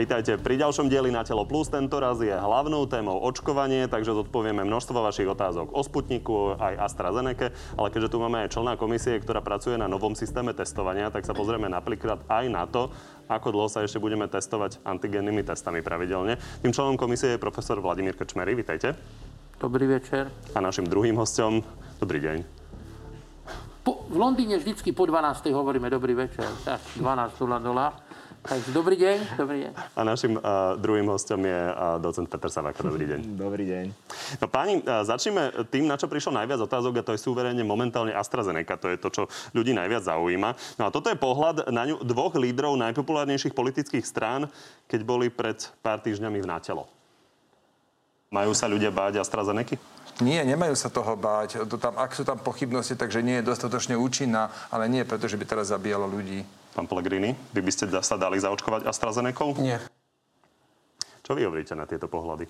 Vítajte pri ďalšom dieli na Telo Plus. Tento raz je hlavnou témou očkovanie, takže zodpovieme množstvo vašich otázok o Sputniku, aj AstraZeneca, ale keďže tu máme aj člena komisie, ktorá pracuje na novom systéme testovania, tak sa pozrieme napríklad aj na to, ako dlho sa ešte budeme testovať antigennými testami pravidelne. Tým členom komisie je profesor Vladimír Krčmery. Vítajte. Dobrý večer. A našim druhým hostom, dobrý deň. Po, v Londýne vždycky po 12. hovoríme dobrý večer, tak 12.00. Takže dobrý deň. Dobrý deň. A našim uh, druhým hostom je uh, docent Peter Savaka. Dobrý deň. Dobrý deň. No páni, uh, začneme tým, na čo prišlo najviac otázok a to je súverejne momentálne AstraZeneca. To je to, čo ľudí najviac zaujíma. No a toto je pohľad na ňu dvoch lídrov najpopulárnejších politických strán, keď boli pred pár týždňami v nátelo. Majú sa ľudia báť AstraZeneca? Nie, nemajú sa toho báť. To tam, ak sú tam pochybnosti, takže nie je dostatočne účinná, ale nie preto, že by teraz zabíjala ľudí. Pán Pellegrini, vy by ste sa dali zaočkovať AstraZeneca? Nie. Čo vy hovoríte na tieto pohľady?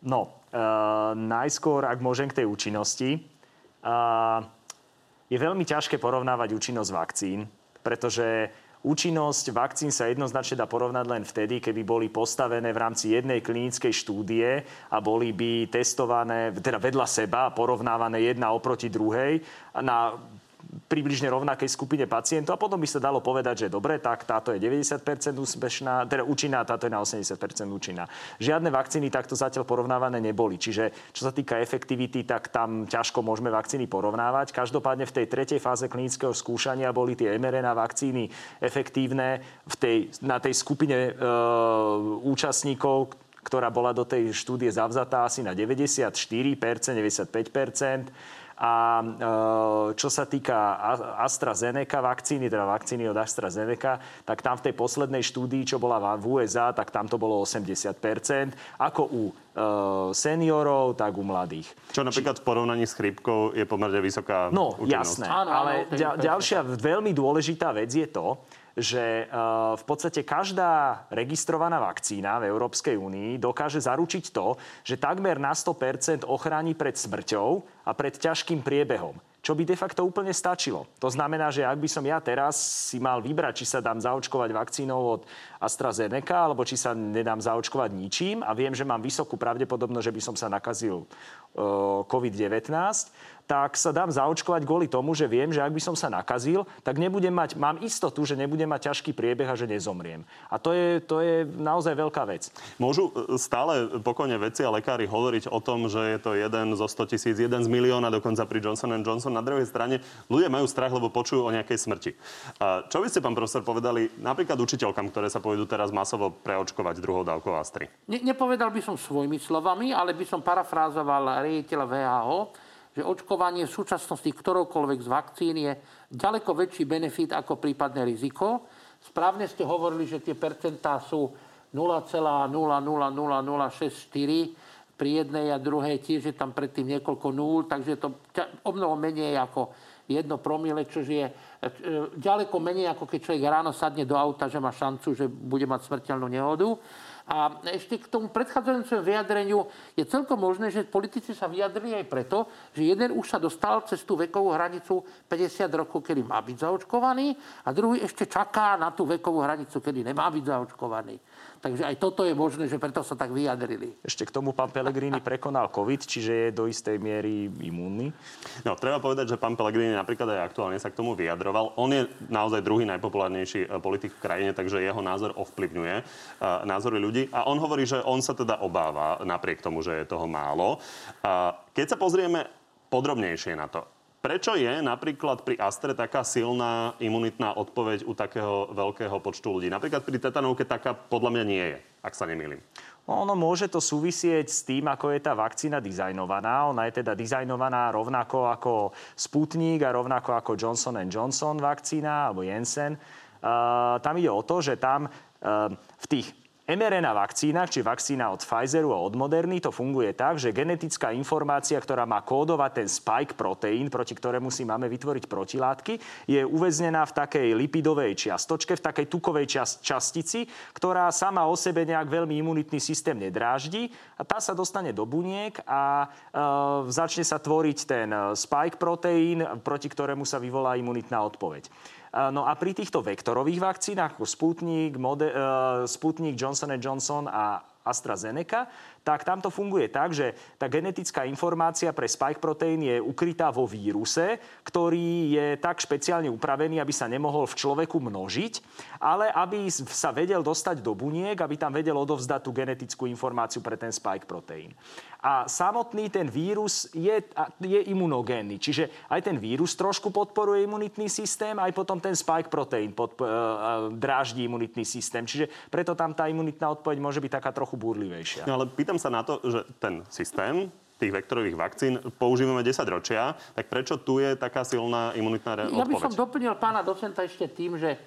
No, uh, najskôr, ak môžem k tej účinnosti, uh, je veľmi ťažké porovnávať účinnosť vakcín, pretože Účinnosť vakcín sa jednoznačne dá porovnať len vtedy, keby boli postavené v rámci jednej klinickej štúdie a boli by testované teda vedľa seba, porovnávané jedna oproti druhej na približne rovnakej skupine pacientov a potom by sa dalo povedať, že dobre, tak táto je 90% úspešná, teda účinná, táto je na 80% účinná. Žiadne vakcíny takto zatiaľ porovnávané neboli. Čiže čo sa týka efektivity, tak tam ťažko môžeme vakcíny porovnávať. Každopádne v tej tretej fáze klinického skúšania boli tie mRNA vakcíny efektívne v tej, na tej skupine e, účastníkov, ktorá bola do tej štúdie zavzatá asi na 94%, 95%. A e, čo sa týka AstraZeneca vakcíny, teda vakcíny od AstraZeneca, tak tam v tej poslednej štúdii, čo bola v USA, tak tam to bolo 80% ako u e, seniorov, tak u mladých. Čo napríklad v porovnaní s chrípkou je pomerne vysoká No, účinnosť. jasné. Ale ďalšia veľmi dôležitá vec je to, že eh, v podstate každá registrovaná vakcína v Európskej únii dokáže zaručiť to, že takmer na 100% ochráni pred smrťou a pred ťažkým priebehom čo by de facto úplne stačilo. To znamená, že ak by som ja teraz si mal vybrať, či sa dám zaočkovať vakcínou od AstraZeneca, alebo či sa nedám zaočkovať ničím a viem, že mám vysokú pravdepodobnosť, že by som sa nakazil uh, COVID-19, tak sa dám zaočkovať kvôli tomu, že viem, že ak by som sa nakazil, tak nebudem mať, mám istotu, že nebudem mať ťažký priebeh a že nezomriem. A to je, to je naozaj veľká vec. Môžu e, stále pokojne veci a lekári hovoriť o tom, že je to jeden zo 100 tisíc, jeden z milióna, dokonca pri Johnson Johnson. Na druhej strane ľudia majú strach, lebo počujú o nejakej smrti. A čo by ste, pán profesor, povedali napríklad učiteľkám, ktoré sa pôjdu teraz masovo preočkovať druhou dávkou Astry? Ne, nepovedal by som svojimi slovami, ale by som parafrázoval riaditeľa VHO, že očkovanie v súčasnosti ktoroukoľvek z vakcín je ďaleko väčší benefit ako prípadné riziko. Správne ste hovorili, že tie percentá sú 0,00064 pri jednej a druhej tiež je tam predtým niekoľko nul, takže to o mnoho menej ako jedno promile, čo je e, ďaleko menej ako keď človek ráno sadne do auta, že má šancu, že bude mať smrteľnú nehodu. A ešte k tomu predchádzajúcemu vyjadreniu je celkom možné, že politici sa vyjadrili aj preto, že jeden už sa dostal cez tú vekovú hranicu 50 rokov, kedy má byť zaočkovaný a druhý ešte čaká na tú vekovú hranicu, kedy nemá byť zaočkovaný. Takže aj toto je možné, že preto sa tak vyjadrili. Ešte k tomu pán Pellegrini prekonal COVID, čiže je do istej miery imúnny. No, treba povedať, že pán Pellegrini napríklad aj aktuálne sa k tomu vyjadroval. On je naozaj druhý najpopulárnejší e, politik v krajine, takže jeho názor ovplyvňuje e, názory ľudí. A on hovorí, že on sa teda obáva, napriek tomu, že je toho málo. Keď sa pozrieme podrobnejšie na to, Prečo je napríklad pri Astre taká silná imunitná odpoveď u takého veľkého počtu ľudí? Napríklad pri tetanovke taká podľa mňa nie je, ak sa nemýlim. Ono môže to súvisieť s tým, ako je tá vakcína dizajnovaná. Ona je teda dizajnovaná rovnako ako Sputnik a rovnako ako Johnson Johnson vakcína alebo Jensen. Uh, tam ide o to, že tam uh, v tých mRNA vakcína, či vakcína od Pfizeru a od Moderny, to funguje tak, že genetická informácia, ktorá má kódovať ten spike proteín, proti ktorému si máme vytvoriť protilátky, je uväznená v takej lipidovej čiastočke, v takej tukovej čas, častici, ktorá sama o sebe nejak veľmi imunitný systém nedráždi a tá sa dostane do buniek a e, začne sa tvoriť ten spike proteín, proti ktorému sa vyvolá imunitná odpoveď. No a pri týchto vektorových vakcínach ako Sputnik, Mode, uh, Sputnik, Johnson Johnson a AstraZeneca, tak tam to funguje tak, že tá genetická informácia pre spike proteín je ukrytá vo víruse, ktorý je tak špeciálne upravený, aby sa nemohol v človeku množiť, ale aby sa vedel dostať do buniek, aby tam vedel odovzdať tú genetickú informáciu pre ten spike proteín. A samotný ten vírus je, je imunogénny. Čiže aj ten vírus trošku podporuje imunitný systém, aj potom ten spike proteín pod, uh, dráždi imunitný systém. Čiže preto tam tá imunitná odpoveď môže byť taká trochu búrlivejšia. No ale pýtam sa na to, že ten systém, tých vektorových vakcín používame 10 ročia, tak prečo tu je taká silná imunitná odpoveď? Ja by som doplnil pána docenta ešte tým, že e,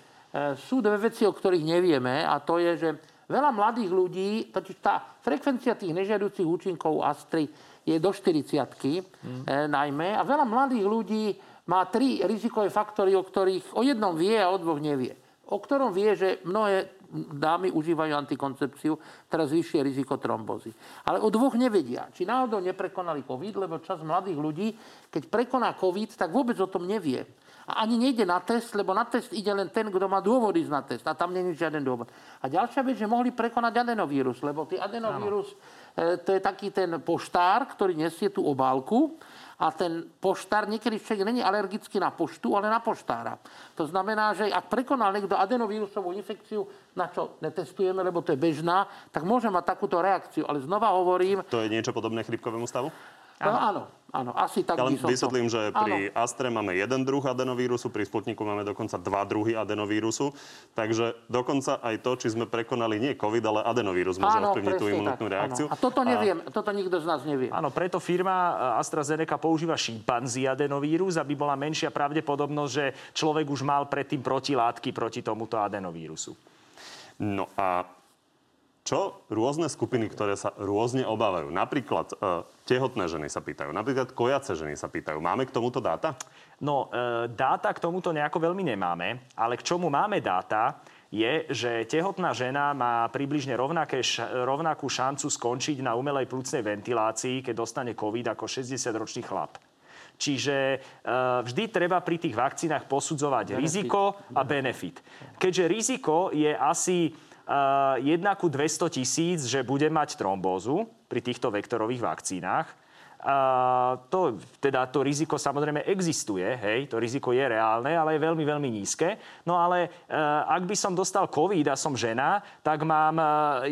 sú dve veci, o ktorých nevieme a to je, že Veľa mladých ľudí, totiž tá frekvencia tých nežiaducich účinkov astry je do 40 mm. e, najmä. A veľa mladých ľudí má tri rizikové faktory, o ktorých o jednom vie a o dvoch nevie. O ktorom vie, že mnohé dámy užívajú antikoncepciu, teraz vyššie riziko trombozy. Ale o dvoch nevedia. Či náhodou neprekonali COVID, lebo čas mladých ľudí, keď prekoná COVID, tak vôbec o tom nevie. A ani nejde na test, lebo na test ide len ten, kto má dôvod ísť na test. A tam není žiaden dôvod. A ďalšia vec, že mohli prekonať adenovírus, lebo tý adenovírus, e, to je taký ten poštár, ktorý nesie tú obálku a ten poštár, niekedy človek není alergický na poštu, ale na poštára. To znamená, že ak prekonal niekto adenovírusovú infekciu, na čo netestujeme, lebo to je bežná, tak môže mať takúto reakciu. Ale znova hovorím... To je niečo podobné chrypkovému stavu? Áno. áno, áno, asi tak by som vysvetlím, to... že pri áno. Astre máme jeden druh adenovírusu, pri Sputniku máme dokonca dva druhy adenovírusu. Takže dokonca aj to, či sme prekonali nie COVID, ale adenovírus môže ovplyvniť tú imunitnú tak, reakciu. Áno. A toto neviem, a... toto nikto z nás nevie. Áno, preto firma eh, AstraZeneca používa šimpanzi adenovírus, aby bola menšia pravdepodobnosť, že človek už mal predtým protilátky proti tomuto adenovírusu. No a čo rôzne skupiny, ktoré sa rôzne obávajú. Napríklad e, tehotné ženy sa pýtajú, napríklad kojace ženy sa pýtajú. Máme k tomuto dáta? No, e, dáta k tomuto nejako veľmi nemáme, ale k čomu máme dáta, je, že tehotná žena má približne rovnaké, rovnakú šancu skončiť na umelej plúcnej ventilácii, keď dostane COVID ako 60-ročný chlap. Čiže e, vždy treba pri tých vakcínach posudzovať benefit. riziko a benefit. Keďže riziko je asi 1 ku 200 tisíc, že bude mať trombózu pri týchto vektorových vakcínach. A to, teda to riziko samozrejme existuje, hej, to riziko je reálne, ale je veľmi, veľmi nízke. No ale e, ak by som dostal COVID a som žena, tak mám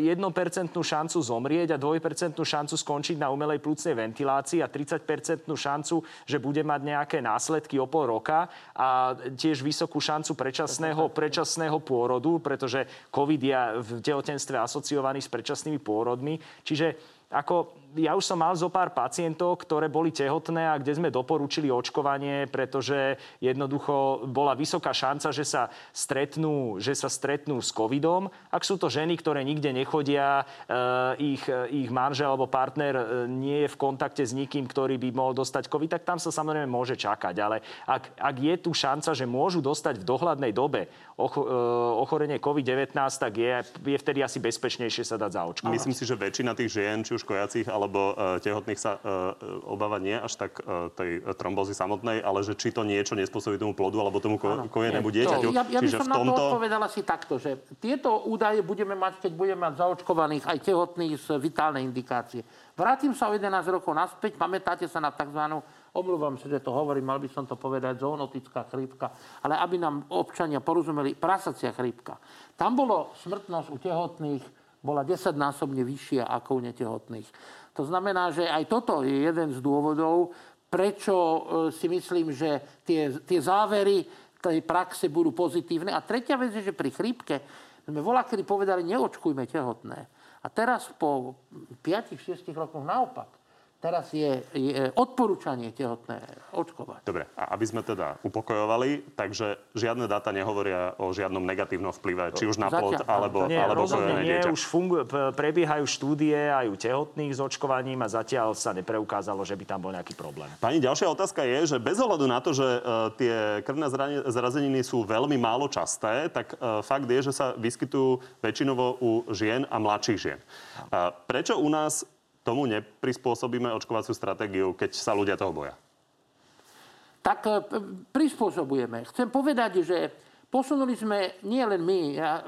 1% e, šancu zomrieť a 2% šancu skončiť na umelej plúcnej ventilácii a 30% šancu, že bude mať nejaké následky o pol roka a tiež vysokú šancu predčasného, predčasného pôrodu, pretože COVID je v tehotenstve asociovaný s predčasnými pôrodmi. Čiže ako ja už som mal zo pár pacientov, ktoré boli tehotné a kde sme doporučili očkovanie, pretože jednoducho bola vysoká šanca, že sa stretnú, že sa stretnú s covidom. Ak sú to ženy, ktoré nikde nechodia, eh, ich, ich manžel alebo partner eh, nie je v kontakte s nikým, ktorý by mohol dostať covid, tak tam sa samozrejme môže čakať. Ale ak, ak je tu šanca, že môžu dostať v dohľadnej dobe ocho, eh, ochorenie COVID-19, tak je, je vtedy asi bezpečnejšie sa dať zaočkovať. Myslím si, že väčšina tých žien, či už kojacích, alebo uh, tehotných sa uh, obáva nie až tak tej trombozy samotnej, ale že či to niečo nespôsobí tomu plodu alebo tomu ko- kojenému dieťaťu. Ja, ja by som na tomto... to odpovedala si takto, že tieto údaje budeme mať, keď budeme mať zaočkovaných aj tehotných z vitálnej indikácie. Vrátim sa o 11 rokov naspäť, pamätáte sa na tzv. Omlúvam sa, že to hovorím, mal by som to povedať, zoonotická chrípka, ale aby nám občania porozumeli, prasacia chrípka. Tam bolo smrtnosť u tehotných bola desaťnásobne vyššia ako u netehotných. To znamená, že aj toto je jeden z dôvodov, prečo e, si myslím, že tie, tie závery tej praxe budú pozitívne. A tretia vec je, že pri chrípke sme volá, kedy povedali, neočkujme tehotné. A teraz po 5-6 rokoch naopak Teraz je, je odporúčanie tehotné očkovať. Dobre, a aby sme teda upokojovali, takže žiadne dáta nehovoria o žiadnom negatívnom vplyve, či už na plod, alebo, nie, alebo rozhodne nie, dieťa. už fungu, prebiehajú štúdie aj u tehotných s očkovaním a zatiaľ sa nepreukázalo, že by tam bol nejaký problém. Pani, ďalšia otázka je, že bez ohľadu na to, že uh, tie krvné zrazeniny sú veľmi málo časté, tak uh, fakt je, že sa vyskytujú väčšinovo u žien a mladších žien. Prečo u nás tomu neprispôsobíme očkovaciu stratégiu, keď sa ľudia toho boja? tak e, prispôsobujeme. Chcem povedať, že posunuli sme nie len my, ja,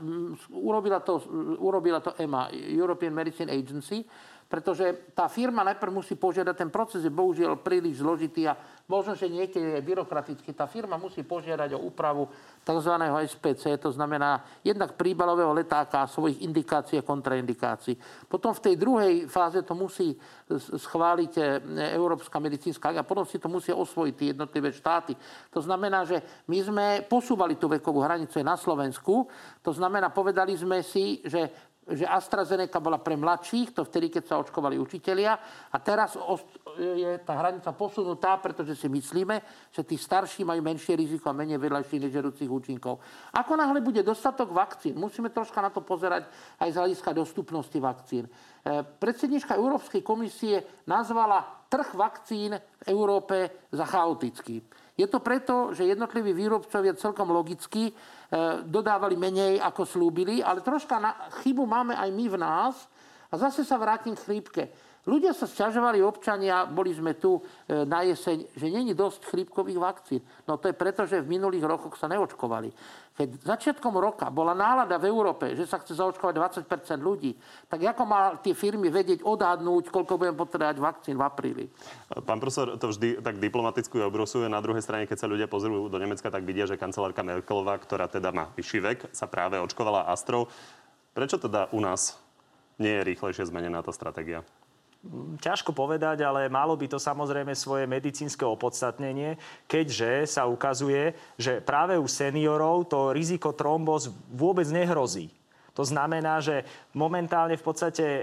urobila, to, urobila to EMA, European Medicine Agency, pretože tá firma najprv musí požiadať, ten proces je bohužiaľ príliš zložitý a možno, že niekedy je byrokratický. Tá firma musí požiadať o úpravu tzv. SPC, to znamená jednak príbalového letáka a svojich indikácií a kontraindikácií. Potom v tej druhej fáze to musí schváliť e, Európska medicínska a potom si to musia osvojiť tie jednotlivé štáty. To znamená, že my sme posúvali tú vekovú hranicu na Slovensku. To znamená, povedali sme si, že že AstraZeneca bola pre mladších, to vtedy, keď sa očkovali učitelia. A teraz je tá hranica posunutá, pretože si myslíme, že tí starší majú menšie riziko a menej vedľajších nežerúcich účinkov. Ako náhle bude dostatok vakcín, musíme troška na to pozerať aj z hľadiska dostupnosti vakcín. E, predsednička Európskej komisie nazvala trh vakcín v Európe za chaotický. Je to preto, že jednotliví výrobcovia celkom logicky dodávali menej, ako slúbili, ale troška na, chybu máme aj my v nás. A zase sa vrátim k chrípke. Ľudia sa sťažovali, občania, boli sme tu e, na jeseň, že není dosť chrípkových vakcín. No to je preto, že v minulých rokoch sa neočkovali. Keď začiatkom roka bola nálada v Európe, že sa chce zaočkovať 20% ľudí, tak ako mal tie firmy vedieť odhadnúť, koľko budeme potrebovať vakcín v apríli? Pán profesor to vždy tak diplomaticky obrosuje. Na druhej strane, keď sa ľudia pozrú do Nemecka, tak vidia, že kancelárka Merkelová, ktorá teda má vyšší vek, sa práve očkovala Astrou. Prečo teda u nás nie je rýchlejšie zmenená tá stratégia? Ťažko povedať, ale malo by to samozrejme svoje medicínske opodstatnenie, keďže sa ukazuje, že práve u seniorov to riziko trombóz vôbec nehrozí. To znamená, že momentálne v podstate e,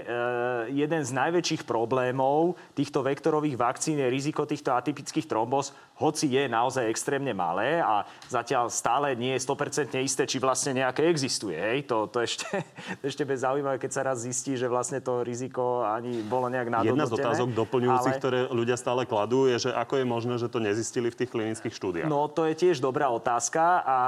jeden z najväčších problémov týchto vektorových vakcín je riziko týchto atypických trombóz, hoci je naozaj extrémne malé a zatiaľ stále nie je 100% isté, či vlastne nejaké existuje. Hej? To, to ešte, ešte bez zaujímavé, keď sa raz zistí, že vlastne to riziko ani bolo nejak nadhodnotené. Jedna z otázok doplňujúcich, ale... ktoré ľudia stále kladú, je, že ako je možné, že to nezistili v tých klinických štúdiách. No, to je tiež dobrá otázka. A...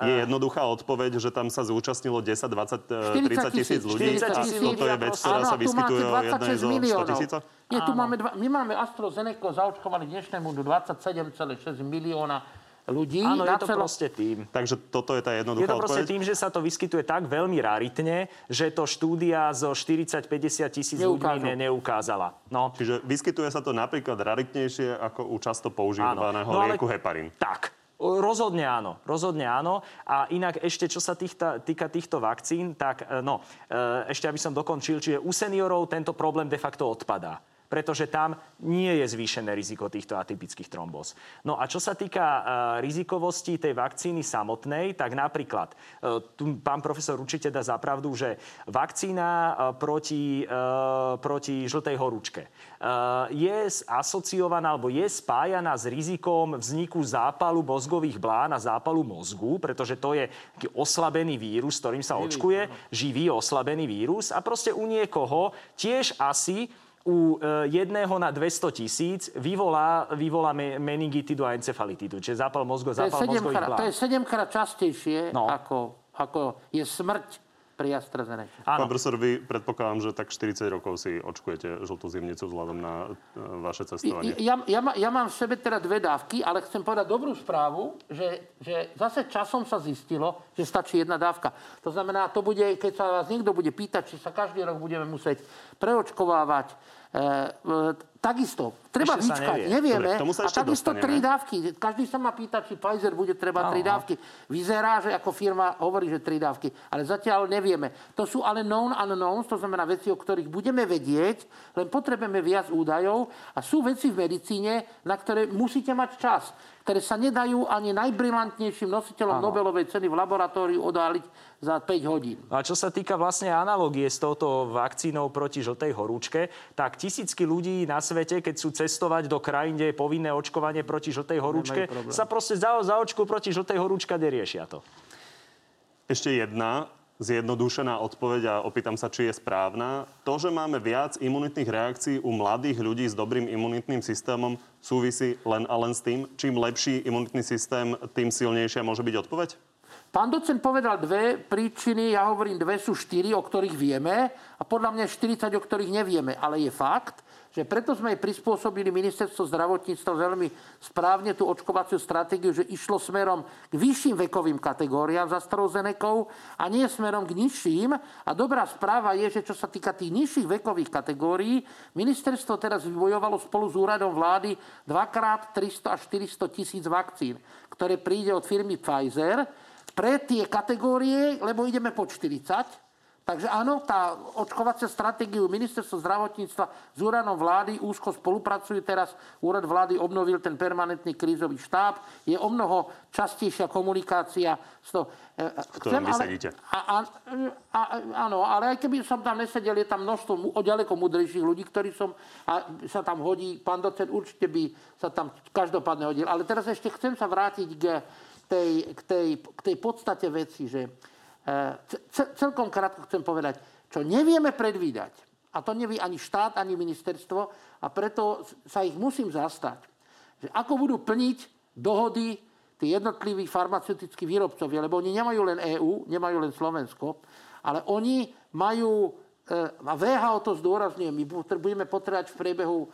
Je jednoduchá odpoveď, že tam sa zúčastnilo 10, 20, 30 tisíc ľudí. 40 tisíc Toto je vec, ktorá sa vyskytuje o jednej zo 100 tisíca? Nie, tu máme dva, my máme AstraZeneca zaočkovali dnešnému 27,6 milióna ľudí. Áno, je to celo... proste tým. Takže toto je tá jednoduchá Je to proste odpoveď? tým, že sa to vyskytuje tak veľmi raritne, že to štúdia zo 40-50 tisíc ľudí ne, neukázala. No. Čiže vyskytuje sa to napríklad raritnejšie ako u často používaného no, lieku heparín. Tak. Rozhodne áno, rozhodne áno. A inak ešte, čo sa týchta, týka týchto vakcín, tak e, no, e, ešte aby som dokončil, čiže u seniorov tento problém de facto odpadá pretože tam nie je zvýšené riziko týchto atypických trombóz. No a čo sa týka uh, rizikovosti tej vakcíny samotnej, tak napríklad, uh, tu pán profesor určite dá zapravdu, že vakcína uh, proti, proti žltej horúčke je asociovaná alebo je spájaná s rizikom vzniku zápalu mozgových blán a zápalu mozgu, pretože to je taký oslabený vírus, ktorým sa očkuje, živý oslabený vírus. A proste u niekoho tiež asi u e, jedného na 200 tisíc vyvolá, vyvolá meningitidu a encefalitidu, čiže zápal mozgu, zápal mozgových. To je sedemkrát častejšie, no. ako, ako je smrť pri AstraZeneca. Pán profesor, vy predpokladám, že tak 40 rokov si očkujete žltú zimnicu vzhľadom na e, vaše cestovanie. Ja, ja, ja mám v sebe teda dve dávky, ale chcem povedať dobrú správu, že, že zase časom sa zistilo, že stačí jedna dávka. To znamená, to bude, keď sa vás niekto bude pýtať, či sa každý rok budeme musieť preočkovávať, Takisto, treba Ešte vyčkať, nevie. nevieme. Dobre, a takisto tri dávky. Každý sa ma pýta, či Pfizer bude treba tri dávky. Vyzerá, že ako firma hovorí, že tri dávky, ale zatiaľ nevieme. To sú ale known unknowns, to znamená veci, o ktorých budeme vedieť, len potrebujeme viac údajov a sú veci v medicíne, na ktoré musíte mať čas ktoré sa nedajú ani najbrilantnejším nositeľom ano. Nobelovej ceny v laboratóriu odhaliť za 5 hodín. A čo sa týka vlastne analogie s touto vakcínou proti žltej horúčke, tak tisícky ľudí na svete, keď sú cestovať do krajín, kde je povinné očkovanie proti žltej horúčke, sa proste za, za očku proti žltej horúčke neriešia to. Ešte jedna zjednodušená odpoveď a opýtam sa, či je správna. To, že máme viac imunitných reakcií u mladých ľudí s dobrým imunitným systémom, súvisí len a len s tým, čím lepší imunitný systém, tým silnejšia môže byť odpoveď? Pán docent povedal dve príčiny, ja hovorím dve sú štyri, o ktorých vieme a podľa mňa 40, o ktorých nevieme. Ale je fakt, že preto sme aj prispôsobili ministerstvo zdravotníctva veľmi správne tú očkovaciu stratégiu, že išlo smerom k vyšším vekovým kategóriám za AstraZenekou a nie smerom k nižším. A dobrá správa je, že čo sa týka tých nižších vekových kategórií, ministerstvo teraz vybojovalo spolu s úradom vlády dvakrát 300 až 400 tisíc vakcín, ktoré príde od firmy Pfizer pre tie kategórie, lebo ideme po 40, Takže áno, tá očkovacia stratégiu ministerstva zdravotníctva s úradom vlády úzko spolupracujú teraz. Úrad vlády obnovil ten permanentný krízový štáb. Je o mnoho častejšia komunikácia. S to, e, Chcem, ale, a, a, a, áno, ale aj keby som tam nesedel, je tam množstvo o ďaleko mudrejších ľudí, ktorí som, a sa tam hodí. Pán docent určite by sa tam každopádne hodil. Ale teraz ešte chcem sa vrátiť k tej, k tej, k tej podstate veci, že celkom krátko chcem povedať, čo nevieme predvídať, a to nevie ani štát, ani ministerstvo, a preto sa ich musím zastať, že ako budú plniť dohody tí jednotliví farmaceutickí výrobcovia, lebo oni nemajú len EÚ, nemajú len Slovensko, ale oni majú, e, a VHO to zdôrazňuje, my budeme potrebovať v priebehu e,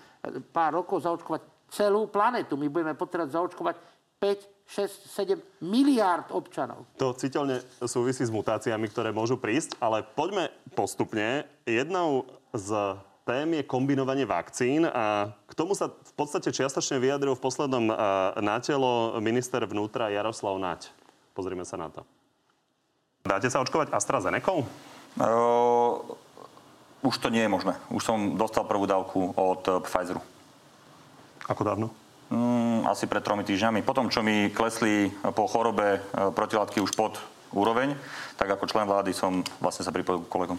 pár rokov zaočkovať celú planetu. My budeme potrebovať zaočkovať 5, 6, 7 miliárd občanov. To citeľne súvisí s mutáciami, ktoré môžu prísť, ale poďme postupne. Jednou z tém je kombinovanie vakcín a k tomu sa v podstate čiastočne vyjadril v poslednom uh, nátelo minister vnútra Jaroslav Naď. Pozrime sa na to. Dáte sa očkovať AstraZeneca? Uh, už to nie je možné. Už som dostal prvú dávku od Pfizeru. Ako dávno? Mm, asi pred tromi týždňami. Potom, čo mi klesli po chorobe e, protilátky už pod úroveň, tak ako člen vlády som vlastne sa pripojil k kolegom.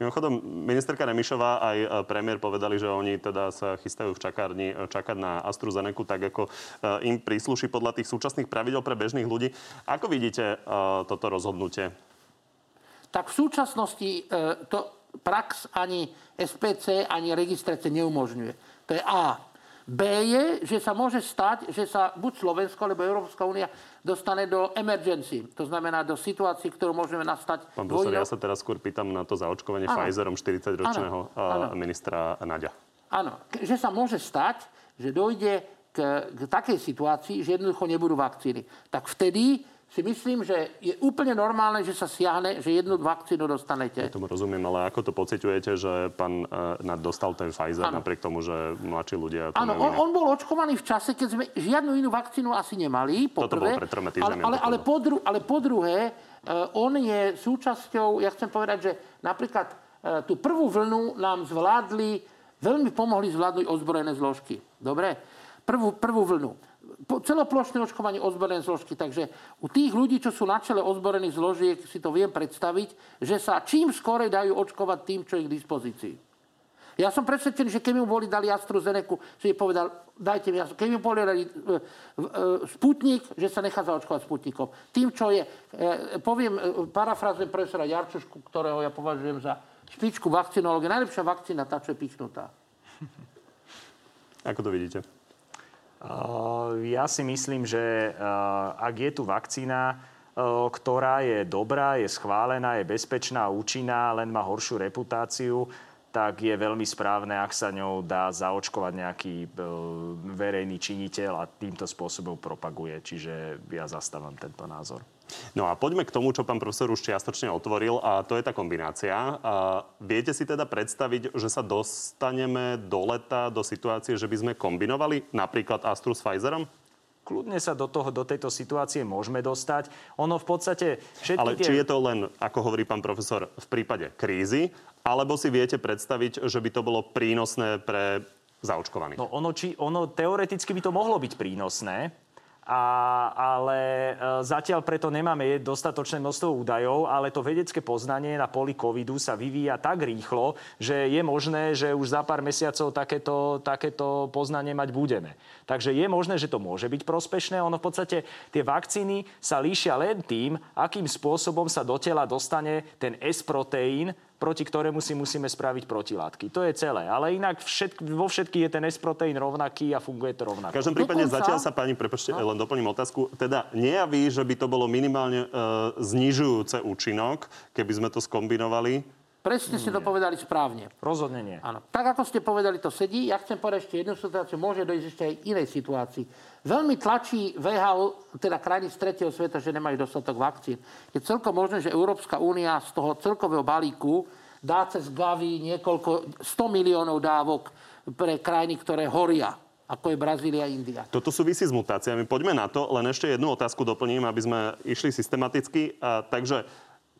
Mimochodom, ministerka Remišová aj e, premiér povedali, že oni teda sa chystajú v čakárni čakať na AstraZeneca, tak ako im prísluší podľa tých súčasných pravidel pre bežných ľudí. Ako vidíte toto rozhodnutie? Tak v súčasnosti to prax ani SPC, ani registrácie neumožňuje. To je A. B je, že sa môže stať, že sa buď Slovensko, alebo Európska únia dostane do emergency. To znamená do situácií, ktorú môžeme nastať. Pán profesor, ja sa teraz skôr pýtam na to zaočkovanie ano. Pfizerom 40-ročného ano. ministra Naďa. Áno, že sa môže stať, že dojde k, k takej situácii, že jednoducho nebudú vakcíny. Tak vtedy si myslím, že je úplne normálne, že sa siahne, že jednu vakcínu dostanete. Ja tomu rozumiem, ale ako to pociťujete, že pán uh, dostal ten Pfizer ano. napriek tomu, že mladší ľudia... Áno, on, on bol očkovaný v čase, keď sme žiadnu inú vakcínu asi nemali. Po Toto prvé, bol pred troma. Ale, ale, ale, po dru, ale po druhé, uh, on je súčasťou, ja chcem povedať, že napríklad uh, tú prvú vlnu nám zvládli, veľmi pomohli zvládnuť ozbrojené zložky. Dobre? Prvú, prvú vlnu celoplošné očkovanie ozbrojené zložky. Takže u tých ľudí, čo sú na čele ozbrojených zložiek, si to viem predstaviť, že sa čím skore dajú očkovať tým, čo je k dispozícii. Ja som presvedčený, že keby mu boli dali AstraZeneca, že je povedal, dajte mi, keby mu boli dali uh, uh, Sputnik, že sa nechá zaočkovať Sputnikom. Tým, čo je, uh, poviem, parafrázujem profesora Jarčušku, ktorého ja považujem za špičku vakcinológie. Najlepšia vakcína, tá, čo je pičnutá. Ako to vidíte? Ja si myslím, že ak je tu vakcína, ktorá je dobrá, je schválená, je bezpečná, účinná, len má horšiu reputáciu, tak je veľmi správne, ak sa ňou dá zaočkovať nejaký verejný činiteľ a týmto spôsobom propaguje. Čiže ja zastávam tento názor. No a poďme k tomu, čo pán profesor už čiastočne otvoril, a to je tá kombinácia. A viete si teda predstaviť, že sa dostaneme do leta do situácie, že by sme kombinovali napríklad Astru s Pfizerom? kľudne sa do, toho, do tejto situácie môžeme dostať. Ono v podstate... Všetky Ale tie... či je to len, ako hovorí pán profesor, v prípade krízy, alebo si viete predstaviť, že by to bolo prínosné pre zaočkovaných? No ono, či, ono teoreticky by to mohlo byť prínosné, a, ale e, zatiaľ preto nemáme dostatočné množstvo údajov, ale to vedecké poznanie na poli covidu sa vyvíja tak rýchlo, že je možné, že už za pár mesiacov takéto, takéto poznanie mať budeme. Takže je možné, že to môže byť prospešné. Ono v podstate tie vakcíny sa líšia len tým, akým spôsobom sa do tela dostane ten S-proteín, proti ktorému si musíme spraviť protilátky. To je celé. Ale inak všetk, vo všetkých je ten S-proteín rovnaký a funguje to rovnako. V každom prípade Dokonca... zatiaľ sa pani, prepočte, no. len doplním otázku, teda nejaví, že by to bolo minimálne e, znižujúce účinok, keby sme to skombinovali Presne ste to povedali správne. Rozhodne nie. Áno. Tak ako ste povedali, to sedí. Ja chcem povedať ešte jednu situáciu, môže dojsť ešte aj inej situácii. Veľmi tlačí VHO, teda krajiny z tretieho sveta, že nemajú dostatok vakcín. Je celkom možné, že Európska únia z toho celkového balíku dá cez Gavi niekoľko 100 miliónov dávok pre krajiny, ktoré horia ako je Brazília a India. Toto súvisí s mutáciami. Poďme na to, len ešte jednu otázku doplním, aby sme išli systematicky. A, takže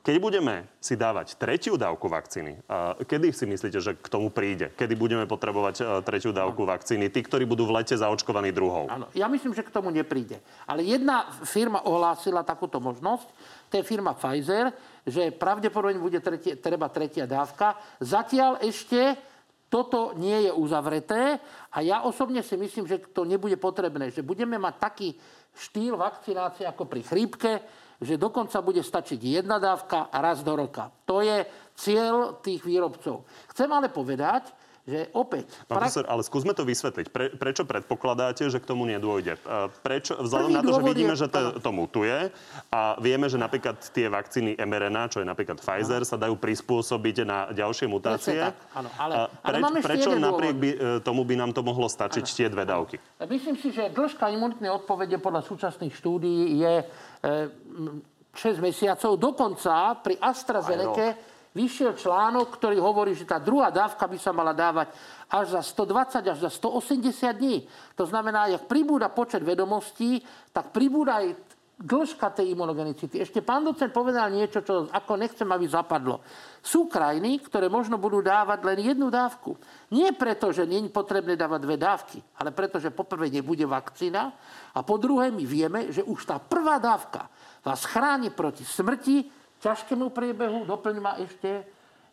keď budeme si dávať tretiu dávku vakcíny, kedy si myslíte, že k tomu príde? Kedy budeme potrebovať e, tretiu dávku vakcíny? Tí, ktorí budú v lete zaočkovaní druhou. Áno, ja myslím, že k tomu nepríde. Ale jedna firma ohlásila takúto možnosť, to je firma Pfizer, že pravdepodobne bude tretie, treba tretia dávka. Zatiaľ ešte toto nie je uzavreté a ja osobne si myslím, že to nebude potrebné, že budeme mať taký štýl vakcinácie ako pri chrípke, že dokonca bude stačiť jedna dávka raz do roka. To je cieľ tých výrobcov. Chcem ale povedať, že opäť... Pán profesor, ale skúsme to vysvetliť. Pre, prečo predpokladáte, že k tomu nedôjde? Prečo, vzhľadom na to, že vidíme, je... že to, to mutuje a vieme, že napríklad tie vakcíny mRNA, čo je napríklad Pfizer, sa dajú prispôsobiť na ďalšie mutácie. Tak, áno, ale, preč, ale prečo napriek by, e, tomu by nám to mohlo stačiť ano. tie dve dávky? Myslím si, že dĺžka imunitnej odpovede podľa súčasných štúdií je 6 e, mesiacov. Dokonca pri AstraZeneca vyšiel článok, ktorý hovorí, že tá druhá dávka by sa mala dávať až za 120, až za 180 dní. To znamená, jak pribúda počet vedomostí, tak pribúda aj dĺžka tej imunogenicity. Ešte pán docent povedal niečo, čo ako nechcem, aby zapadlo. Sú krajiny, ktoré možno budú dávať len jednu dávku. Nie preto, že nie je potrebné dávať dve dávky, ale preto, že poprvé nebude vakcína a po druhé my vieme, že už tá prvá dávka vás chráni proti smrti, ťažkému priebehu, doplň ma ešte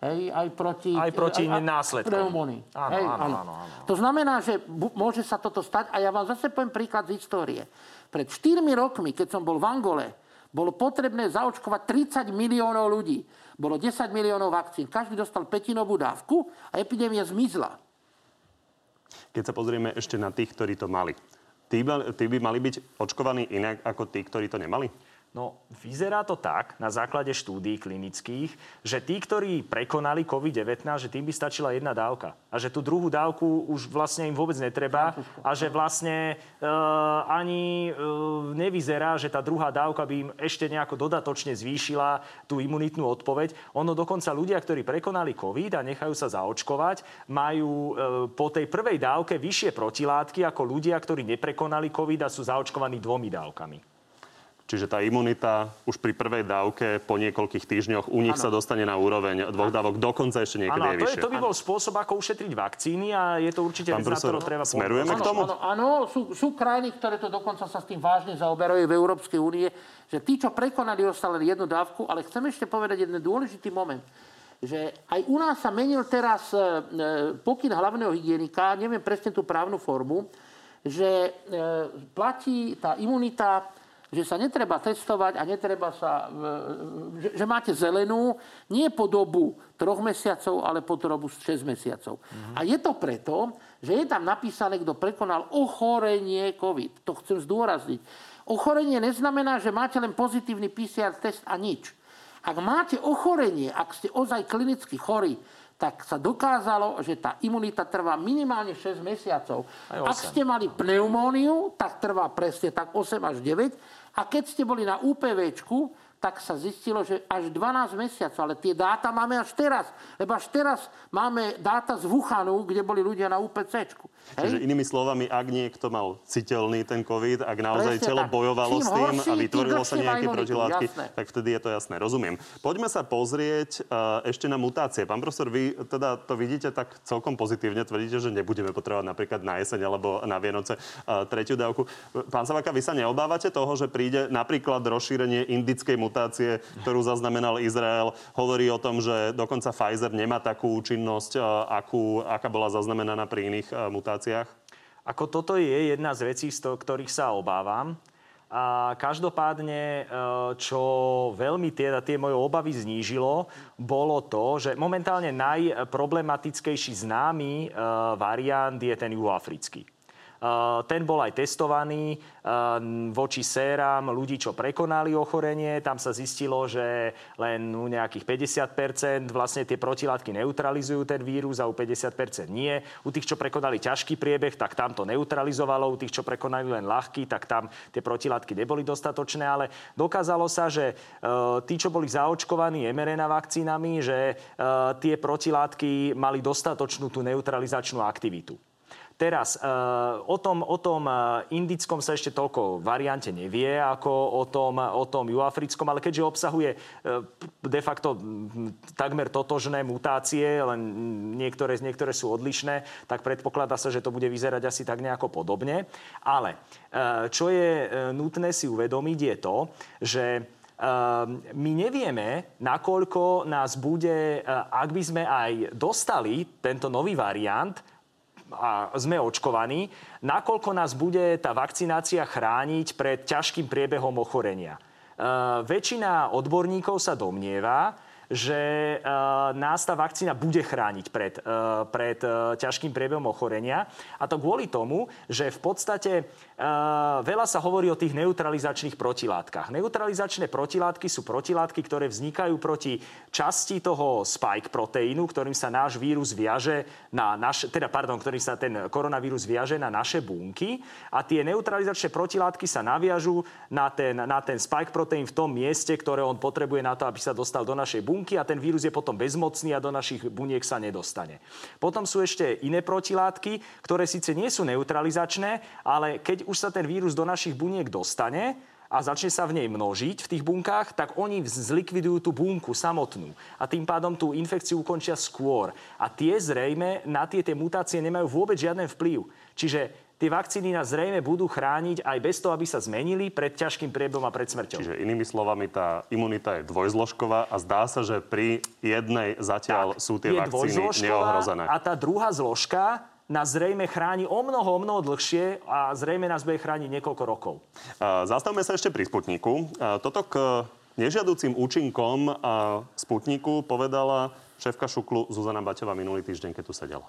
hej, aj proti, aj proti aj, následkom. Pneumónii. Áno, hej, áno, áno, áno. To znamená, že bu- môže sa toto stať a ja vám zase poviem príklad z histórie. Pred 4 rokmi, keď som bol v Angole, bolo potrebné zaočkovať 30 miliónov ľudí. Bolo 10 miliónov vakcín. Každý dostal petinovú dávku a epidémia zmizla. Keď sa pozrieme ešte na tých, ktorí to mali. Tí by, tí by mali byť očkovaní inak ako tí, ktorí to nemali? No, vyzerá to tak na základe štúdií klinických, že tí, ktorí prekonali COVID-19, že tým by stačila jedna dávka. A že tú druhú dávku už vlastne im vôbec netreba. A že vlastne e, ani e, nevyzerá, že tá druhá dávka by im ešte nejako dodatočne zvýšila tú imunitnú odpoveď. Ono dokonca ľudia, ktorí prekonali COVID a nechajú sa zaočkovať, majú e, po tej prvej dávke vyššie protilátky ako ľudia, ktorí neprekonali COVID a sú zaočkovaní dvomi dávkami. Čiže tá imunita už pri prvej dávke po niekoľkých týždňoch u nich ano. sa dostane na úroveň dvoch dávok, dokonca ešte niekedy ano, je vyššie. To, to by bol spôsob, ako ušetriť vakcíny a je to určite vec, na ktorú treba Smerujeme k tomu? Áno, áno sú, sú krajiny, ktoré to dokonca sa s tým vážne zaoberajú v Európskej únie, že tí, čo prekonali, dostali len jednu dávku, ale chcem ešte povedať jeden dôležitý moment že aj u nás sa menil teraz e, e pokyn hlavného hygienika, neviem presne tú právnu formu, že e, platí tá imunita že sa netreba testovať a netreba sa, že, že máte zelenú nie po dobu troch mesiacov, ale po dobu 6 mesiacov. Uh-huh. A je to preto, že je tam napísané, kto prekonal ochorenie COVID. To chcem zdôrazniť. Ochorenie neznamená, že máte len pozitívny PCR test a nič. Ak máte ochorenie, ak ste ozaj klinicky chorí, tak sa dokázalo, že tá imunita trvá minimálne 6 mesiacov. Ak ste mali pneumóniu, tak trvá presne tak 8 až 9. A keď ste boli na UPVčku, tak sa zistilo, že až 12 mesiacov, ale tie dáta máme až teraz. Lebo až teraz máme dáta z Wuhanu, kde boli ľudia na UPC. Čiže inými slovami, ak niekto mal citeľný ten COVID, ak naozaj Presne telo tak. bojovalo Čím s tým horší, a vytvorilo sa nejaké protilátky, jasné. tak vtedy je to jasné. Rozumiem. Poďme sa pozrieť uh, ešte na mutácie. Pán profesor, vy teda to vidíte tak celkom pozitívne. Tvrdíte, že nebudeme potrebovať napríklad na jeseň alebo na Vianoce uh, tretiu dávku. Pán Savaka, vy sa neobávate toho, že príde napríklad rozšírenie indickej mutácie, ktorú zaznamenal Izrael. Hovorí o tom, že dokonca Pfizer nemá takú účinnosť, akú, aká bola zaznamenaná pri iných mutáciách? Ako toto je jedna z vecí, z ktorých sa obávam. A každopádne, e, čo veľmi tie, tie moje obavy znížilo, bolo to, že momentálne najproblematickejší známy e, variant je ten juhoafrický. Ten bol aj testovaný voči séram ľudí, čo prekonali ochorenie. Tam sa zistilo, že len u nejakých 50% vlastne tie protilátky neutralizujú ten vírus a u 50% nie. U tých, čo prekonali ťažký priebeh, tak tam to neutralizovalo. U tých, čo prekonali len ľahký, tak tam tie protilátky neboli dostatočné. Ale dokázalo sa, že tí, čo boli zaočkovaní mRNA vakcínami, že tie protilátky mali dostatočnú tú neutralizačnú aktivitu. Teraz, uh, o tom, o tom uh, indickom sa ešte toľko variante nevie, ako o tom, o tom juafrickom, ale keďže obsahuje uh, de facto takmer totožné mutácie, len niektoré, niektoré sú odlišné, tak predpokladá sa, že to bude vyzerať asi tak nejako podobne. Ale čo je nutné si uvedomiť je to, že my nevieme, nakoľko nás bude, ak by sme aj dostali tento nový variant, a sme očkovaní, nakoľko nás bude tá vakcinácia chrániť pred ťažkým priebehom ochorenia. E, väčšina odborníkov sa domnieva, že e, nás tá vakcína bude chrániť pred, e, pred e, ťažkým priebehom ochorenia. A to kvôli tomu, že v podstate veľa sa hovorí o tých neutralizačných protilátkach. Neutralizačné protilátky sú protilátky, ktoré vznikajú proti časti toho spike proteínu, ktorým sa náš vírus viaže na naš, teda pardon, ktorým sa ten koronavírus viaže na naše bunky a tie neutralizačné protilátky sa naviažú na ten, na ten spike proteín v tom mieste, ktoré on potrebuje na to, aby sa dostal do našej bunky a ten vírus je potom bezmocný a do našich buniek sa nedostane. Potom sú ešte iné protilátky, ktoré síce nie sú neutralizačné, ale keď už sa ten vírus do našich buniek dostane, a začne sa v nej množiť v tých bunkách, tak oni zlikvidujú tú bunku samotnú. A tým pádom tú infekciu ukončia skôr. A tie zrejme na tie, tie mutácie nemajú vôbec žiaden vplyv. Čiže tie vakcíny nás zrejme budú chrániť aj bez toho, aby sa zmenili pred ťažkým priebehom a pred smrťou. Čiže inými slovami, tá imunita je dvojzložková a zdá sa, že pri jednej zatiaľ tak, sú tie vakcíny neohrozené. A tá druhá zložka nás zrejme chráni o mnoho, o mnoho dlhšie a zrejme nás bude chrániť niekoľko rokov. Zastavme sa ešte pri Sputniku. Toto k nežiaducím účinkom Sputniku povedala šéfka Šuklu Zuzana Baťová minulý týždeň, keď tu sedela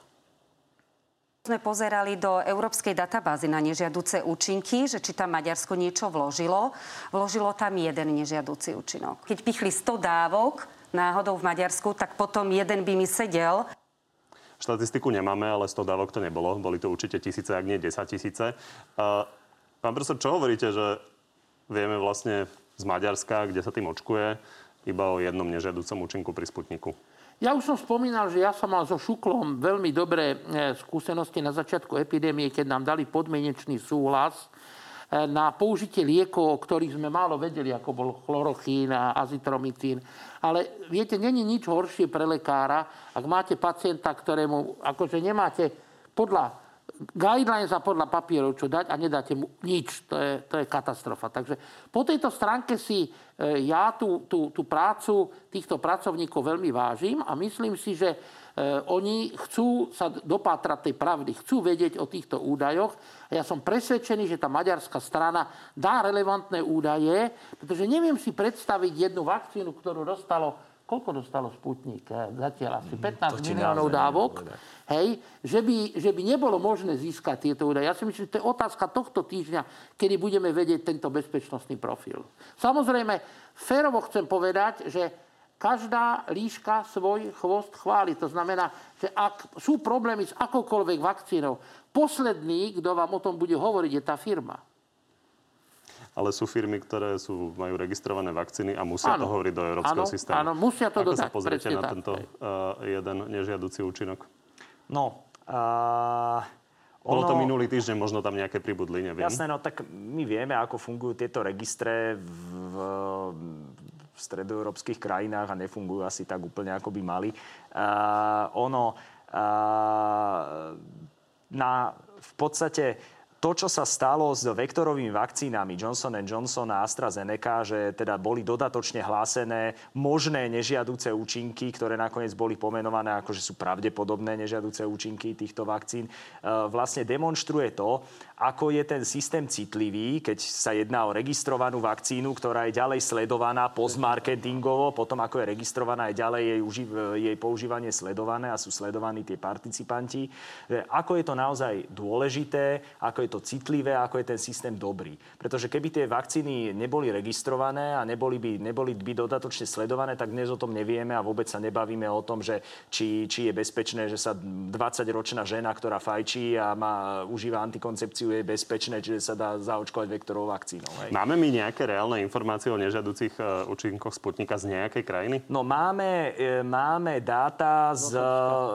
sme pozerali do európskej databázy na nežiaduce účinky, že či tam Maďarsko niečo vložilo. Vložilo tam jeden nežiaduci účinok. Keď pichli 100 dávok náhodou v Maďarsku, tak potom jeden by mi sedel. Štatistiku nemáme, ale 100 dávok to nebolo. Boli to určite tisíce, ak nie 10 tisíce. Pán profesor, čo hovoríte, že vieme vlastne z Maďarska, kde sa tým očkuje, iba o jednom nežiaducom účinku pri Sputniku? Ja už som spomínal, že ja som mal so Šuklom veľmi dobré e, skúsenosti na začiatku epidémie, keď nám dali podmienečný súhlas na použitie liekov, o ktorých sme málo vedeli, ako bol chlorochín a azitromitín. Ale viete, není nič horšie pre lekára, ak máte pacienta, ktorému akože nemáte podľa guidelines a podľa papierov, čo dať a nedáte mu nič. To je, to je katastrofa. Takže po tejto stránke si e, ja tú, tú, tú prácu týchto pracovníkov veľmi vážim a myslím si, že oni chcú sa dopátrať tej pravdy, chcú vedieť o týchto údajoch a ja som presvedčený, že tá maďarská strana dá relevantné údaje, pretože neviem si predstaviť jednu vakcínu, ktorú dostalo koľko dostalo Sputnik? Eh, zatiaľ asi 15 mm, miliónov dávok. Hej, že by, že by nebolo možné získať tieto údaje. Ja si myslím, že to je otázka tohto týždňa, kedy budeme vedieť tento bezpečnostný profil. Samozrejme, férovo chcem povedať, že každá líška svoj chvost chváli. To znamená, že ak sú problémy s akoukoľvek vakcínou, posledný, kto vám o tom bude hovoriť, je tá firma ale sú firmy, ktoré sú, majú registrované vakcíny a musia ano. to hovoriť do európskeho ano, systému. Áno, musia to Ako dodať. sa pozriete na tak, tento uh, jeden nežiaducí účinok? No, uh... Bolo to minulý týždeň, možno tam nejaké pribudli, neviem. Jasné, no tak my vieme, ako fungujú tieto registre v, v, v stredoeurópskych krajinách a nefungujú asi tak úplne, ako by mali. Uh, ono uh, na, v podstate to, čo sa stalo s vektorovými vakcínami Johnson Johnson a AstraZeneca, že teda boli dodatočne hlásené možné nežiaduce účinky, ktoré nakoniec boli pomenované ako, že sú pravdepodobné nežiaduce účinky týchto vakcín, e, vlastne demonstruje to, ako je ten systém citlivý, keď sa jedná o registrovanú vakcínu, ktorá je ďalej sledovaná postmarketingovo, potom ako je registrovaná, je ďalej jej, jej používanie sledované a sú sledovaní tie participanti. Ako je to naozaj dôležité, ako je je to citlivé a ako je ten systém dobrý. Pretože keby tie vakcíny neboli registrované a neboli by, neboli by dodatočne sledované, tak dnes o tom nevieme a vôbec sa nebavíme o tom, že či, či je bezpečné, že sa 20-ročná žena, ktorá fajčí a má, užíva antikoncepciu, je bezpečné, čiže sa dá zaočkovať vektorovou vakcínou. Hej. Máme my nejaké reálne informácie o nežiaducich e, účinkoch Sputnika z nejakej krajiny? No máme, e, máme dáta z,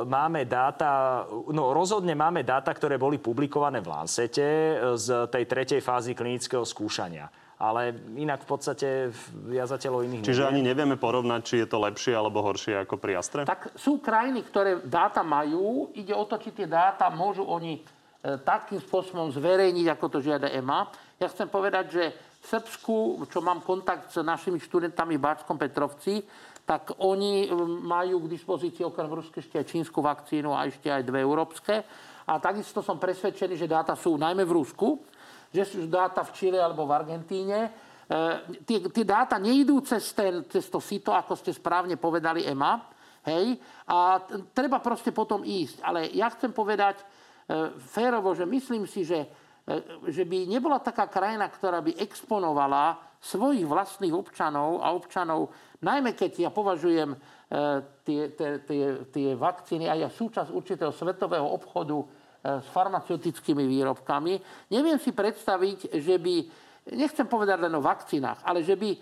máme dáta, no rozhodne máme dáta, ktoré boli publikované v Lancete, podstate z tej tretej fázy klinického skúšania. Ale inak v podstate ja zatiaľ o iných Čiže neviem. ani nevieme porovnať, či je to lepšie alebo horšie ako pri Astre? Tak sú krajiny, ktoré dáta majú. Ide o to, či tie dáta môžu oni e, takým spôsobom zverejniť, ako to žiada EMA. Ja chcem povedať, že v Srbsku, čo mám kontakt s našimi študentami v Báčskom Petrovci, tak oni majú k dispozícii okrem Ruske ešte aj čínsku vakcínu a ešte aj dve európske. A takisto som presvedčený, že dáta sú najmä v Rusku, že sú dáta v Čile alebo v Argentíne. E, tie, tie dáta nejdú cez, ten, cez to sito, ako ste správne povedali EMA. Hej? A treba proste potom ísť. Ale ja chcem povedať e, férovo, že myslím si, že, e, že by nebola taká krajina, ktorá by exponovala svojich vlastných občanov a občanov, najmä keď ja považujem tie, tie, tie, tie vakcíny aj súčasť určitého svetového obchodu e, s farmaceutickými výrobkami. Neviem si predstaviť, že by, nechcem povedať len o vakcínach, ale že by e,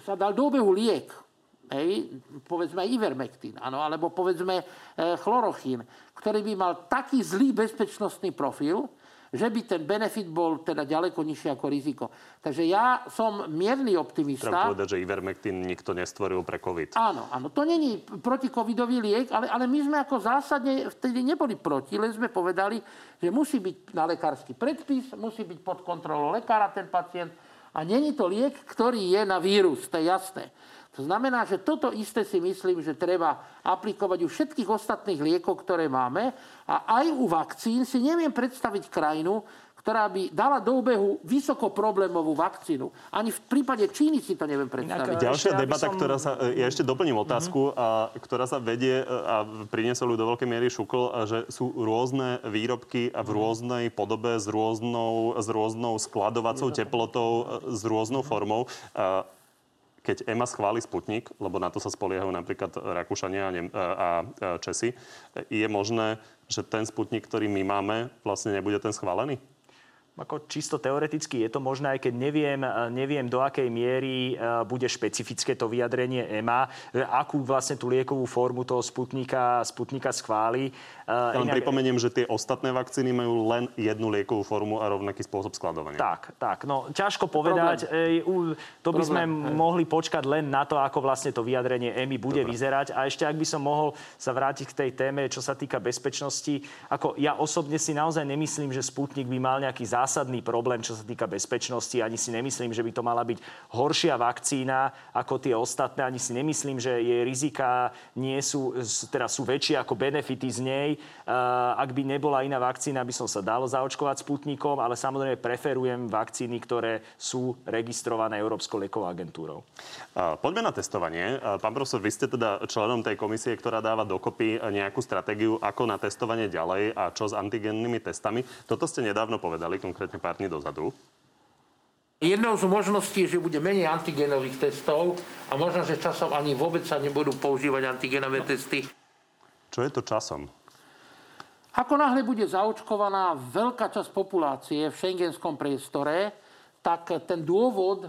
sa dal do obehu liek, hej, povedzme Ivermectin, áno, alebo povedzme e, chlorochín, ktorý by mal taký zlý bezpečnostný profil, že by ten benefit bol teda ďaleko nižší ako riziko. Takže ja som mierny optimista. Treba povedať, že Ivermectin nikto nestvoril pre COVID. Áno, áno. To není protikovidový liek, ale, ale my sme ako zásadne vtedy neboli proti, len sme povedali, že musí byť na lekársky predpis, musí byť pod kontrolou lekára ten pacient a není to liek, ktorý je na vírus, to je jasné. To znamená, že toto isté si myslím, že treba aplikovať u všetkých ostatných liekov, ktoré máme. A aj u vakcín si neviem predstaviť krajinu, ktorá by dala do obehu vysokoproblémovú vakcínu. Ani v prípade Číny si to neviem predstaviť. Inak, Ďalšia debata, som... ktorá sa... Ja ešte doplním otázku, mm-hmm. a, ktorá sa vedie a priniesol ju do veľkej miery Šukl, a že sú rôzne výrobky a v mhm. rôznej podobe s rôznou, s rôznou skladovacou teplotou, s rôznou formou. A, keď EMA schváli Sputnik, lebo na to sa spoliehajú napríklad Rakúšania a, a Česi, je možné, že ten Sputnik, ktorý my máme, vlastne nebude ten schválený? Ako čisto teoreticky je to možné, aj keď neviem, e, neviem do akej miery e, bude špecifické to vyjadrenie EMA, akú vlastne tú liekovú formu toho Sputnika, Sputnika schváli. Ja len inak... pripomeniem, že tie ostatné vakcíny majú len jednu liekovú formu a rovnaký spôsob skladovania. Tak, tak. No, ťažko povedať. Problém. To by Problém. sme Hej. mohli počkať len na to, ako vlastne to vyjadrenie EMI bude Dobre. vyzerať. A ešte, ak by som mohol sa vrátiť k tej téme, čo sa týka bezpečnosti. Ako ja osobne si naozaj nemyslím, že Sputnik by mal nejaký zá zásadný problém, čo sa týka bezpečnosti. Ani si nemyslím, že by to mala byť horšia vakcína ako tie ostatné. Ani si nemyslím, že jej rizika nie sú, teda sú väčšie ako benefity z nej. Ak by nebola iná vakcína, by som sa dal zaočkovať Sputnikom, ale samozrejme preferujem vakcíny, ktoré sú registrované Európskou liekovou agentúrou. Poďme na testovanie. Pán profesor, vy ste teda členom tej komisie, ktorá dáva dokopy nejakú stratégiu, ako na testovanie ďalej a čo s antigennými testami. Toto ste nedávno povedali, konkrétne pár dní dozadu. Jednou z možností je, že bude menej antigenových testov a možno, že časom ani vôbec sa nebudú používať antigenové no. testy. Čo je to časom? Ako náhle bude zaočkovaná veľká časť populácie v šengenskom priestore, tak ten dôvod e,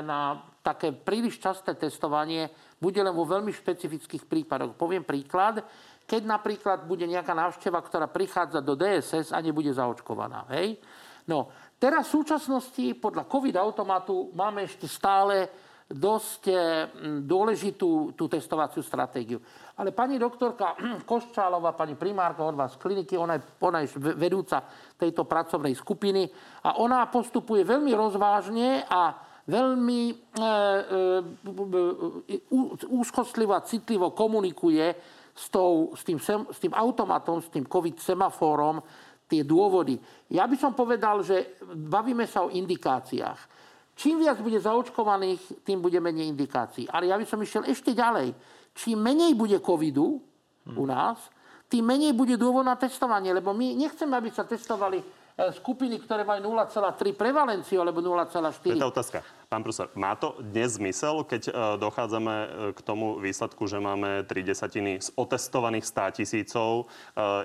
na také príliš časté testovanie bude len vo veľmi špecifických prípadoch. Poviem príklad. Keď napríklad bude nejaká návšteva, ktorá prichádza do DSS a nebude zaočkovaná. Hej? No, teraz v súčasnosti podľa COVID automatu máme ešte stále dosť e, dôležitú tú testovaciu stratégiu. Ale pani doktorka Koščálová, pani primárka od vás z kliniky, ona je, ona je vedúca tejto pracovnej skupiny a ona postupuje veľmi rozvážne a veľmi e, e, úzkostlivo a citlivo komunikuje s, tou, s, tým, s tým automatom, s tým COVID semaforom tie dôvody. Ja by som povedal, že bavíme sa o indikáciách. Čím viac bude zaočkovaných, tým bude menej indikácií. Ale ja by som išiel ešte ďalej. Čím menej bude covidu u nás, tým menej bude dôvod na testovanie. Lebo my nechceme, aby sa testovali E, skupiny, ktoré majú 0,3 prevalenciu alebo 0,4. To je tá otázka. Pán profesor, má to dnes zmysel, keď e, dochádzame e, k tomu výsledku, že máme 3 desatiny z otestovaných 100 tisícov?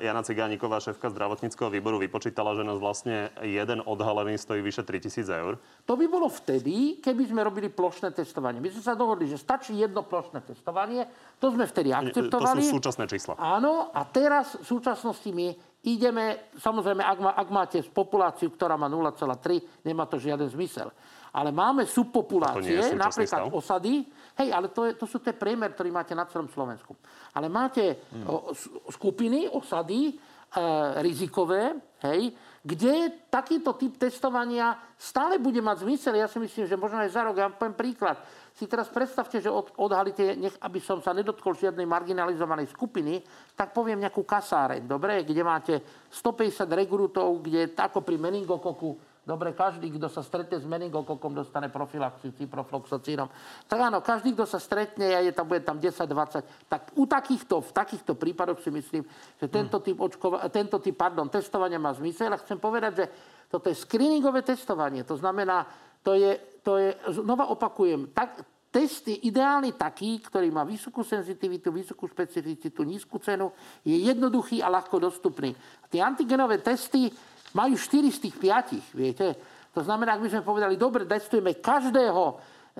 Jana Cigániková, šéfka zdravotníckého výboru, vypočítala, že nás vlastne jeden odhalený stojí vyše 3 tisíc eur. To by bolo vtedy, keby sme robili plošné testovanie. My sme sa dohodli, že stačí jedno plošné testovanie. To sme vtedy akceptovali. To sú súčasné čísla. Áno, a teraz v súčasnosti my ideme, samozrejme, ak, má, ak máte populáciu, ktorá má 0,3, nemá to žiaden zmysel. Ale máme subpopulácie, napríklad stav? osady, hej, ale to, je, to sú tie priemer, ktorý máte na celom Slovensku. Ale máte hmm. o, skupiny, osady, e, rizikové, hej, kde takýto typ testovania stále bude mať zmysel. Ja si myslím, že možno aj za rok, ja poviem príklad, si teraz predstavte, že od, odhalíte, nech, aby som sa nedotkol žiadnej marginalizovanej skupiny, tak poviem nejakú kasáreň, dobre, kde máte 150 rekrutov, kde ako pri meningokoku, dobre, každý, kto sa stretne s meningokokom, dostane profilaxiu ciprofloxacínom. Tak áno, každý, kto sa stretne a je tam, bude tam 10-20, tak u takýchto, v takýchto prípadoch si myslím, že tento typ, očkova, tento typ pardon, testovania má zmysel. A chcem povedať, že toto je screeningové testovanie. To znamená, to je, to je znova opakujem, tak, test je ideálny taký, ktorý má vysokú senzitivitu, vysokú špecificitu, nízku cenu, je jednoduchý a ľahko dostupný. Tie antigenové testy majú 4 z tých 5, viete. To znamená, ak by sme povedali, dobre, testujeme každého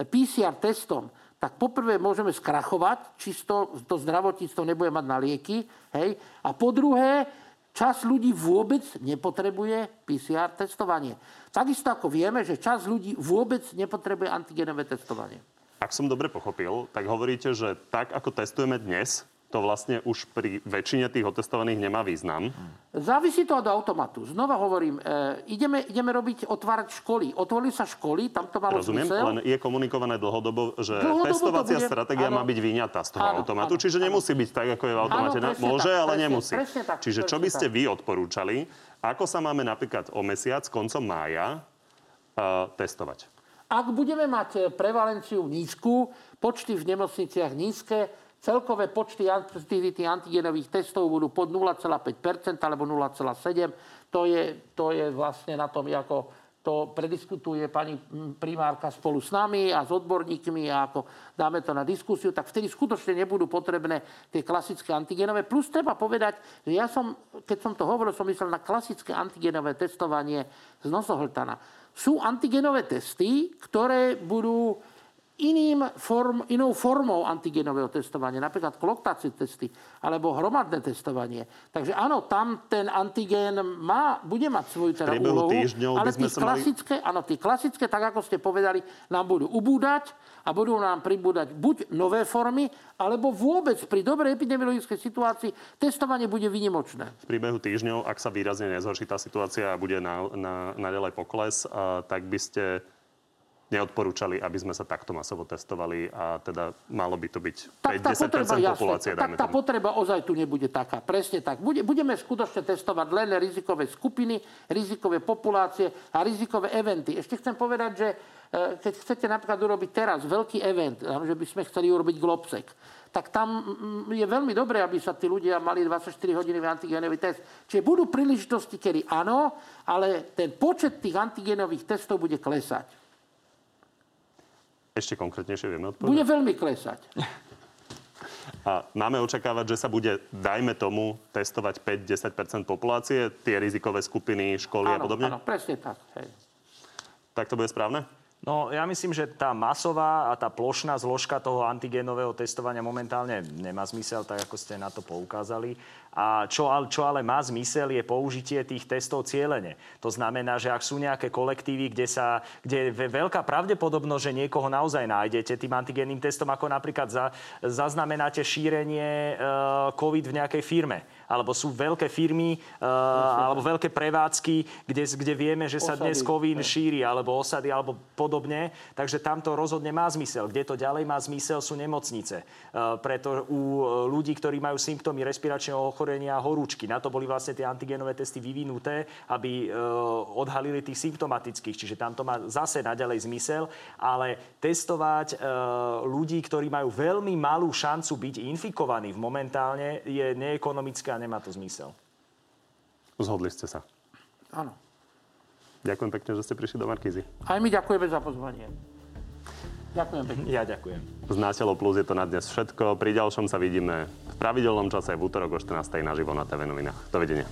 PCR testom, tak poprvé môžeme skrachovať, čisto to zdravotníctvo nebude mať na lieky, hej, a po druhé, čas ľudí vôbec nepotrebuje PCR testovanie. Takisto ako vieme, že čas ľudí vôbec nepotrebuje antigenové testovanie. Ak som dobre pochopil, tak hovoríte, že tak, ako testujeme dnes, to vlastne už pri väčšine tých otestovaných nemá význam. Závisí to od automatu. Znova hovorím, e, ideme, ideme robiť, otvárať školy. Otvorili sa školy, tam to malo Rozumiem, zmysel. len je komunikované dlhodobo, že dlhodobo testovacia bude... stratégia má byť vyňatá z toho áno, automatu, áno, čiže áno. nemusí byť tak, ako je v automate. Áno, Môže, tak, ale presne, nemusí. Presne tak, čiže čo by ste tak. vy odporúčali, ako sa máme napríklad o mesiac, koncom mája, uh, testovať? Ak budeme mať e, prevalenciu nízku, počty v nemocniciach nízke, celkové počty aktivity antigenových testov budú pod 0,5% alebo 0,7%. To je, to je vlastne na tom, ako to prediskutuje pani primárka spolu s nami a s odborníkmi a ako dáme to na diskusiu, tak vtedy skutočne nebudú potrebné tie klasické antigenové. Plus treba povedať, že ja som, keď som to hovoril, som myslel na klasické antigenové testovanie z nosohltana sú antigenové testy, ktoré budú iným form, inou formou antigenového testovania, napríklad kloktacie testy alebo hromadné testovanie. Takže áno, tam ten antigen má, bude mať svoju teda úlohu, ale tie klasické, mali... áno, tie klasické, tak ako ste povedali, nám budú ubúdať a budú nám pribúdať buď nové formy, alebo vôbec pri dobrej epidemiologickej situácii testovanie bude vynimočné. V priebehu týždňov, ak sa výrazne nezhorší tá situácia a bude na, na, naďalej pokles, a, tak by ste neodporúčali, aby sme sa takto masovo testovali a teda malo by to byť 5-10% populácie. Tak tá potreba ozaj tu nebude taká. Presne tak. Bude, budeme skutočne testovať len rizikové skupiny, rizikové populácie a rizikové eventy. Ešte chcem povedať, že e, keď chcete napríklad urobiť teraz veľký event, že by sme chceli urobiť globsek, tak tam je veľmi dobré, aby sa tí ľudia mali 24 hodiny antigenový test. Čiže budú príležitosti, kedy áno, ale ten počet tých antigenových testov bude klesať. Ešte konkrétnejšie vieme odpovedať? Bude veľmi klesať. A máme očakávať, že sa bude, dajme tomu, testovať 5-10% populácie, tie rizikové skupiny, školy áno, a podobne? Áno, presne tak. Hej. Tak to bude správne? No, ja myslím, že tá masová a tá plošná zložka toho antigénového testovania momentálne nemá zmysel, tak ako ste na to poukázali. A čo, čo ale má zmysel, je použitie tých testov cieľene. To znamená, že ak sú nejaké kolektívy, kde, sa, kde je veľká pravdepodobnosť, že niekoho naozaj nájdete tým antigénnym testom, ako napríklad za, zaznamenáte šírenie e, COVID v nejakej firme alebo sú veľké firmy uh, alebo veľké prevádzky, kde, kde vieme, že sa dnes COVID šíri, alebo osady, alebo podobne. Takže tam to rozhodne má zmysel. Kde to ďalej má zmysel, sú nemocnice. Uh, preto u ľudí, ktorí majú symptómy respiračného ochorenia a horúčky, na to boli vlastne tie antigenové testy vyvinuté, aby uh, odhalili tých symptomatických. Čiže tam to má zase naďalej zmysel. Ale testovať ľudí, ktorí majú veľmi malú šancu byť infikovaní momentálne, je neekonomické a nemá to zmysel. Zhodli ste sa. Áno. Ďakujem pekne, že ste prišli do Markízy. Aj my ďakujeme za pozvanie. Ďakujem pekne. Ja ďakujem. Z Nátelov Plus je to na dnes všetko. Pri ďalšom sa vidíme v pravidelnom čase v útorok o 14. naživo na TV novinách. Dovidenia.